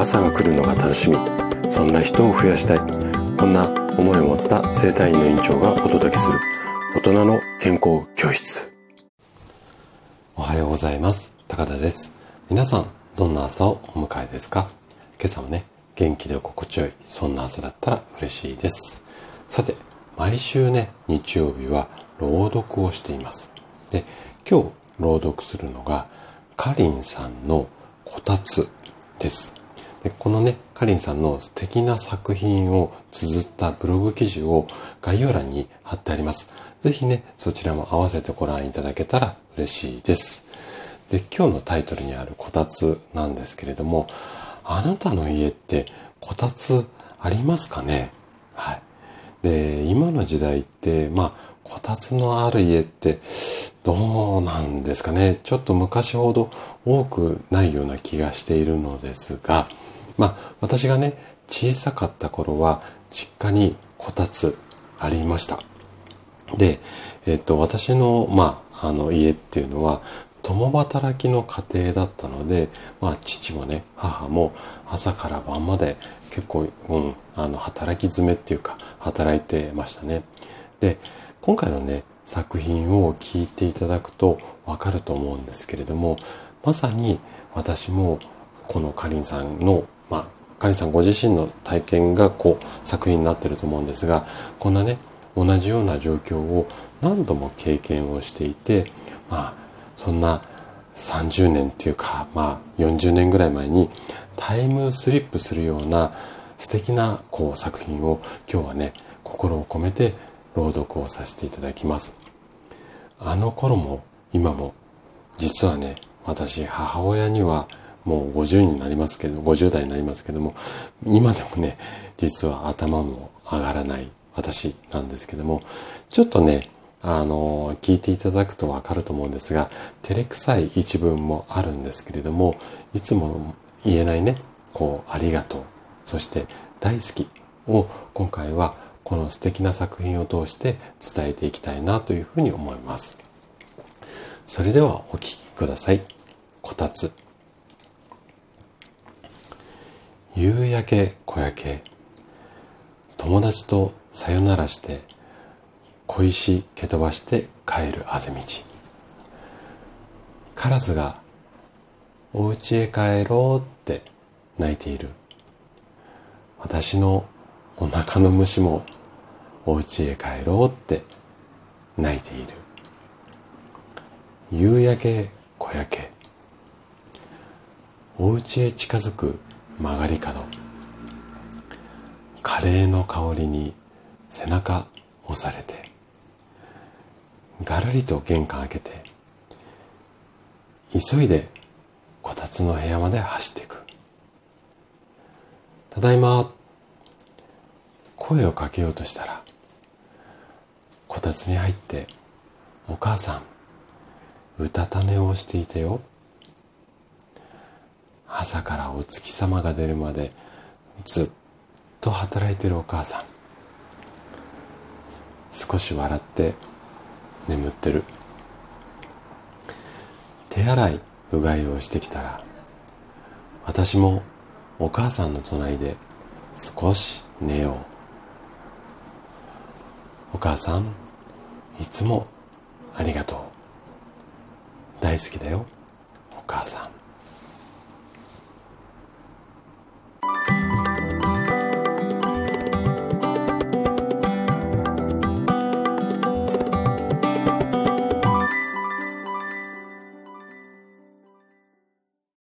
朝が来るのが楽しみ。そんな人を増やしたい。こんな思いを持った生体院の院長がお届けする。大人の健康教室。おはようございます。高田です。皆さんどんな朝をお迎えですか？今朝もね元気で心地よいそんな朝だったら嬉しいです。さて毎週ね日曜日は朗読をしています。で今日朗読するのがかりんさんのこたつです。でこのねかりんさんの素敵な作品を綴ったブログ記事を概要欄に貼ってあります。ぜひねそちらも合わせてご覧いただけたら嬉しいです。で今日のタイトルにあるこたつなんですけれどもあなたの家ってこたつありますかね？はい。で今の時代ってまあこたつのある家ってどうなんですかね。ちょっと昔ほど多くないような気がしているのですが、まあ私がね、小さかった頃は実家にこたつありました。で、えっと私の、まあ、あの家っていうのは共働きの家庭だったので、まあ父もね、母も朝から晩まで結構、うん、あの働き詰めっていうか働いてましたね。で、今回のね、作品を聞いていただくとわかると思うんですけれども、まさに私もこのかりんさんの、まあ、かりんさんご自身の体験がこう作品になってると思うんですが、こんなね、同じような状況を何度も経験をしていて、まあ、そんな30年っていうか、まあ、40年ぐらい前にタイムスリップするような素敵なこう作品を今日はね、心を込めて朗読をさせていただきます。あの頃も今も実はね、私母親にはもう50になりますけど、50代になりますけども、今でもね、実は頭も上がらない私なんですけども、ちょっとね、あの、聞いていただくとわかると思うんですが、照れくさい一文もあるんですけれども、いつも言えないね、こう、ありがとう、そして大好きを今回はこの素敵な作品を通して伝えていきたいなというふうに思います。それではお聴きください。こたつ。夕焼け小焼け。友達とさよならして、小石蹴飛ばして帰るあぜ道。カラスがお家へ帰ろうって泣いている。私のお腹の虫もお家へ帰ろうって泣いている。夕焼け小焼け。お家へ近づく曲がり角。カレーの香りに背中押されて。がらりと玄関開けて。急いでこたつの部屋まで走っていく。ただいま。声をかけようとしたらこたつに入ってお母さんうたた寝をしていたよ。朝からお月様が出るまでずっと働いてるお母さん。少し笑って眠ってる。手洗いうがいをしてきたら私もお母さんの隣で少し寝よう。母さんいつもありがとう。大好きだよお母さん。